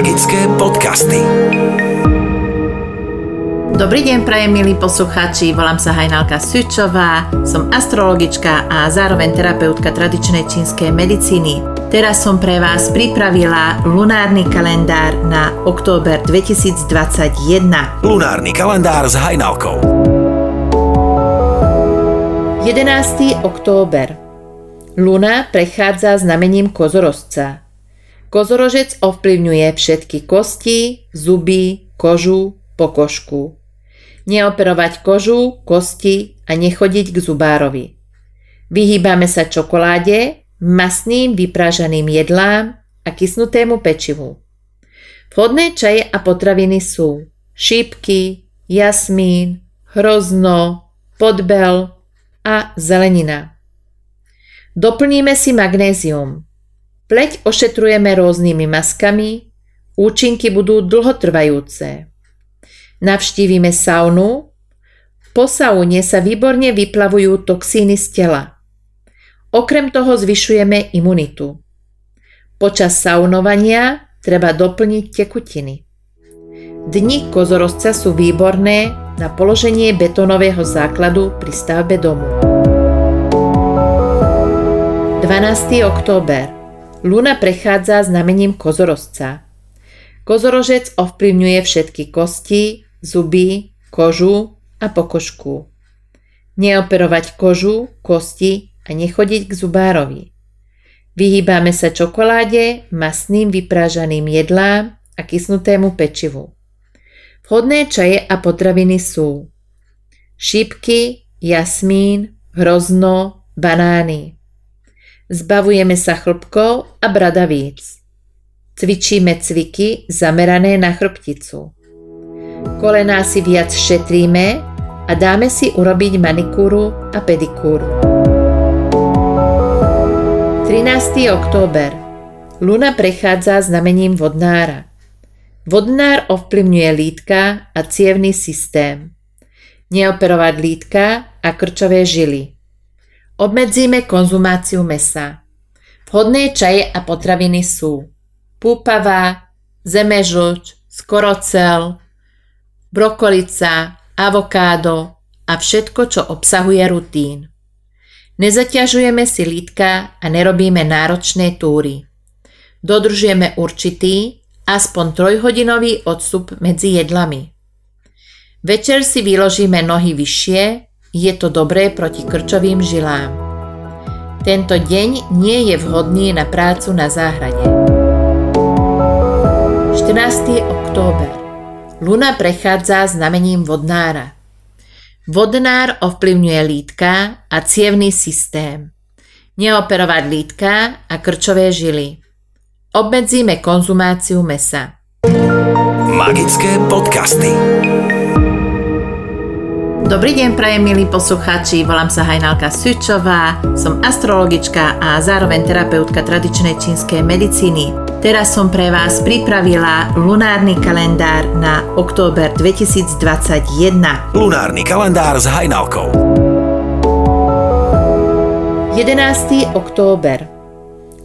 Magické podcasty. Dobrý deň, prajem milí poslucháči, volám sa Hajnalka Sučová, som astrologička a zároveň terapeutka tradičnej čínskej medicíny. Teraz som pre vás pripravila lunárny kalendár na október 2021. Lunárny kalendár s Hajnalkou. 11. október Luna prechádza znamením kozorozca. Kozorožec ovplyvňuje všetky kosti, zuby, kožu, pokožku. Neoperovať kožu, kosti a nechodiť k zubárovi. Vyhýbame sa čokoláde, masným vypražaným jedlám a kysnutému pečivu. Vhodné čaje a potraviny sú šípky, jasmín, hrozno, podbel a zelenina. Doplníme si magnézium. Pleť ošetrujeme rôznymi maskami, účinky budú dlhotrvajúce. Navštívime saunu, po saune sa výborne vyplavujú toxíny z tela. Okrem toho zvyšujeme imunitu. Počas saunovania treba doplniť tekutiny. Dni kozorozca sú výborné na položenie betónového základu pri stavbe domu. 12. október Luna prechádza znamením kozorozca. Kozorožec ovplyvňuje všetky kosti, zuby, kožu a pokožku. Neoperovať kožu, kosti a nechodiť k zubárovi. Vyhýbame sa čokoláde, masným vyprážaným jedlám a kysnutému pečivu. Vhodné čaje a potraviny sú šípky, jasmín, hrozno, banány. Zbavujeme sa chlpkov a bradavíc. Cvičíme cviky zamerané na chrbticu. Kolená si viac šetríme a dáme si urobiť manikúru a pedikúru. 13. október Luna prechádza znamením vodnára. Vodnár ovplyvňuje lítka a cievný systém. Neoperovať lítka a krčové žily. Obmedzíme konzumáciu mesa. Vhodné čaje a potraviny sú púpava, zemežuč, skorocel, brokolica, avokádo a všetko, čo obsahuje rutín. Nezaťažujeme si lítka a nerobíme náročné túry. Dodržujeme určitý, aspoň trojhodinový odstup medzi jedlami. Večer si vyložíme nohy vyššie je to dobré proti krčovým žilám. Tento deň nie je vhodný na prácu na záhrade. 14. október Luna prechádza znamením vodnára. Vodnár ovplyvňuje lítka a cievný systém. Neoperovať lítka a krčové žily. Obmedzíme konzumáciu mesa. Magické podcasty. Dobrý deň, prajem milí poslucháči, volám sa Hajnalka Sučová, som astrologička a zároveň terapeutka tradičnej čínskej medicíny. Teraz som pre vás pripravila lunárny kalendár na október 2021. Lunárny kalendár s Hajnalkou. 11. október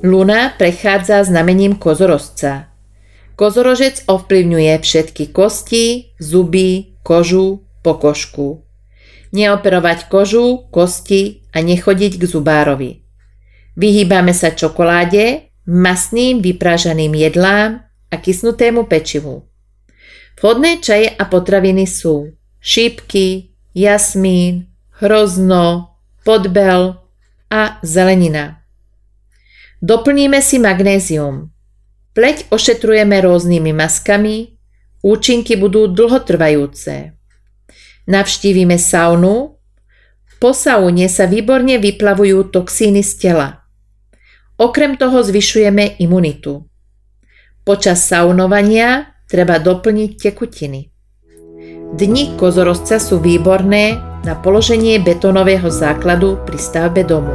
Luna prechádza znamením kozorozca. Kozorožec ovplyvňuje všetky kosti, zuby, kožu, pokožku neoperovať kožu, kosti a nechodiť k zubárovi. Vyhýbame sa čokoláde, masným vyprážaným jedlám a kysnutému pečivu. Vhodné čaje a potraviny sú šípky, jasmín, hrozno, podbel a zelenina. Doplníme si magnézium. Pleť ošetrujeme rôznymi maskami, účinky budú dlhotrvajúce. Navštívime saunu. Po saune sa výborne vyplavujú toxíny z tela. Okrem toho zvyšujeme imunitu. Počas saunovania treba doplniť tekutiny. Dni kozorozca sú výborné na položenie betónového základu pri stavbe domu.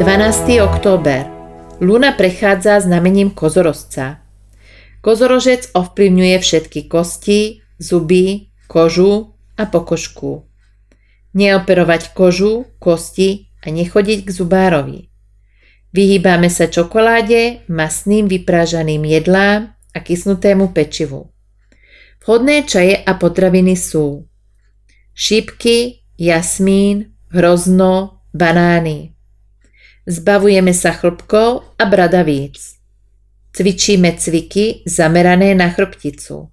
12. október Luna prechádza znamením kozorozca. Kozorožec ovplyvňuje všetky kosti, zuby, kožu a pokožku. Neoperovať kožu, kosti a nechodiť k zubárovi. Vyhýbame sa čokoláde, masným vyprážaným jedlám a kysnutému pečivu. Vhodné čaje a potraviny sú šípky, jasmín, hrozno, banány. Zbavujeme sa chlpkov a bradavíc. Cvičíme cviky zamerané na chrbticu.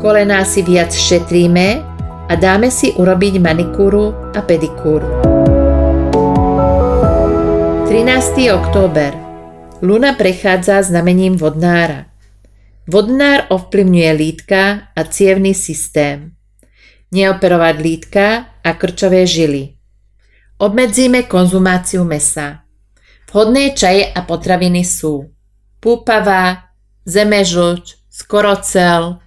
Kolená si viac šetríme a dáme si urobiť manikúru a pedikúru. 13. október Luna prechádza znamením vodnára. Vodnár ovplyvňuje lítka a cievný systém. Neoperovať lítka a krčové žily. Obmedzíme konzumáciu mesa. Vhodné čaje a potraviny sú púpava, zemežuč, skorocel,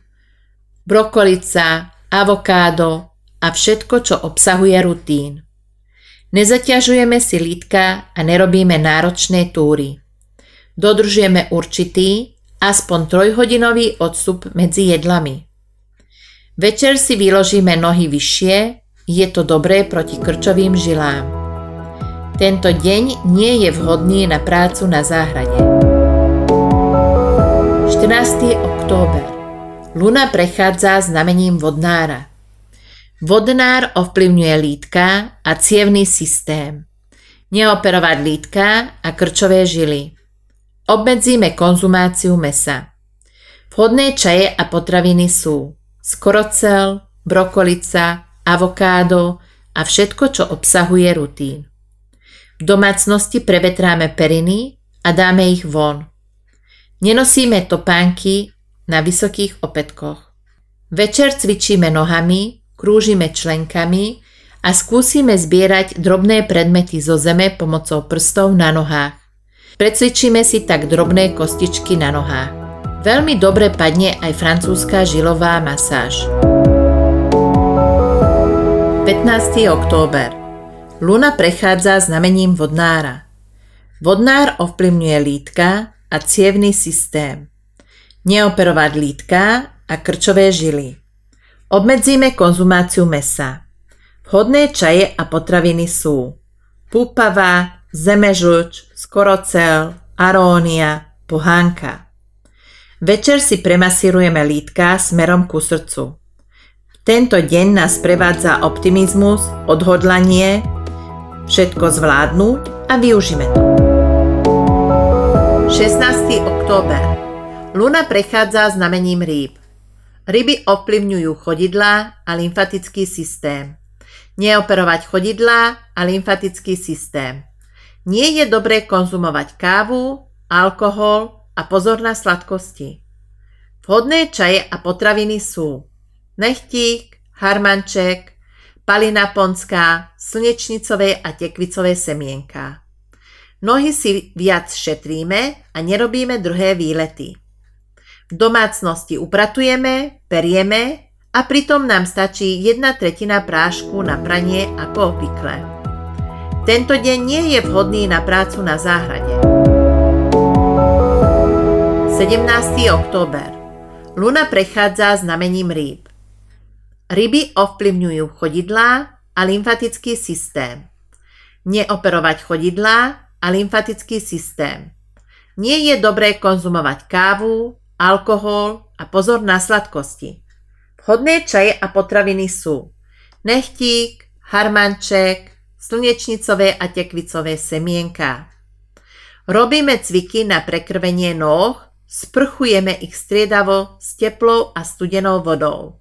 brokolica, avokádo a všetko, čo obsahuje rutín. Nezaťažujeme si lítka a nerobíme náročné túry. Dodržujeme určitý, aspoň trojhodinový odstup medzi jedlami. Večer si vyložíme nohy vyššie, je to dobré proti krčovým žilám. Tento deň nie je vhodný na prácu na záhrade. 14. október Luna prechádza znamením vodnára. Vodnár ovplyvňuje lítka a cievný systém. Neoperovať lítka a krčové žily. Obmedzíme konzumáciu mesa. Vhodné čaje a potraviny sú skorocel, brokolica, avokádo a všetko, čo obsahuje rutín. V domácnosti prevetráme periny a dáme ich von. Nenosíme topánky na vysokých opätkoch. Večer cvičíme nohami, krúžime členkami a skúsime zbierať drobné predmety zo zeme pomocou prstov na nohách. Precvičíme si tak drobné kostičky na nohách. Veľmi dobre padne aj francúzska žilová masáž. 15. október Luna prechádza znamením vodnára. Vodnár ovplyvňuje lítka a cievný systém. Neoperovať lítka a krčové žily. Obmedzíme konzumáciu mesa. Vhodné čaje a potraviny sú púpava, zemežuč, skorocel, arónia, pohánka. Večer si premasírujeme lítka smerom ku srdcu. Tento deň nás prevádza optimizmus, odhodlanie, všetko zvládnuť a využíme to. 16. október Luna prechádza znamením rýb. Ryby ovplyvňujú chodidlá a lymfatický systém. Neoperovať chodidlá a lymfatický systém. Nie je dobré konzumovať kávu, alkohol a pozor na sladkosti. Vhodné čaje a potraviny sú nechtík, harmanček, palina ponská, slnečnicové a tekvicové semienka. Nohy si viac šetríme a nerobíme druhé výlety. V domácnosti upratujeme, perieme a pritom nám stačí jedna tretina prášku na pranie ako obvykle. Tento deň nie je vhodný na prácu na záhrade. 17. október Luna prechádza znamením rýb. Ryby ovplyvňujú chodidlá a lymfatický systém. Neoperovať chodidlá a lymfatický systém. Nie je dobré konzumovať kávu, alkohol a pozor na sladkosti. Vhodné čaje a potraviny sú nechtík, harmanček, slnečnicové a tekvicové semienka. Robíme cviky na prekrvenie nôh, sprchujeme ich striedavo s teplou a studenou vodou.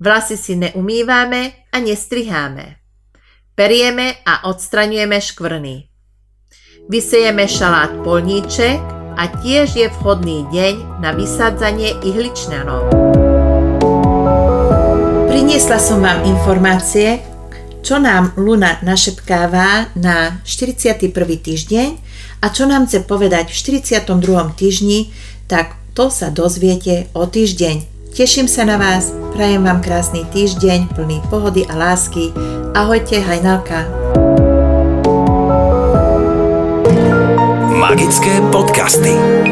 Vlasy si neumývame a nestriháme. Perieme a odstraňujeme škvrny. Vysejeme šalát polníček a tiež je vhodný deň na vysádzanie ihličnanov. Priniesla som vám informácie, čo nám Luna našepkáva na 41. týždeň a čo nám chce povedať v 42. týždni, tak to sa dozviete o týždeň. Teším sa na vás, prajem vám krásny týždeň plný pohody a lásky. Ahojte, Hajnalka. Magické podcasty.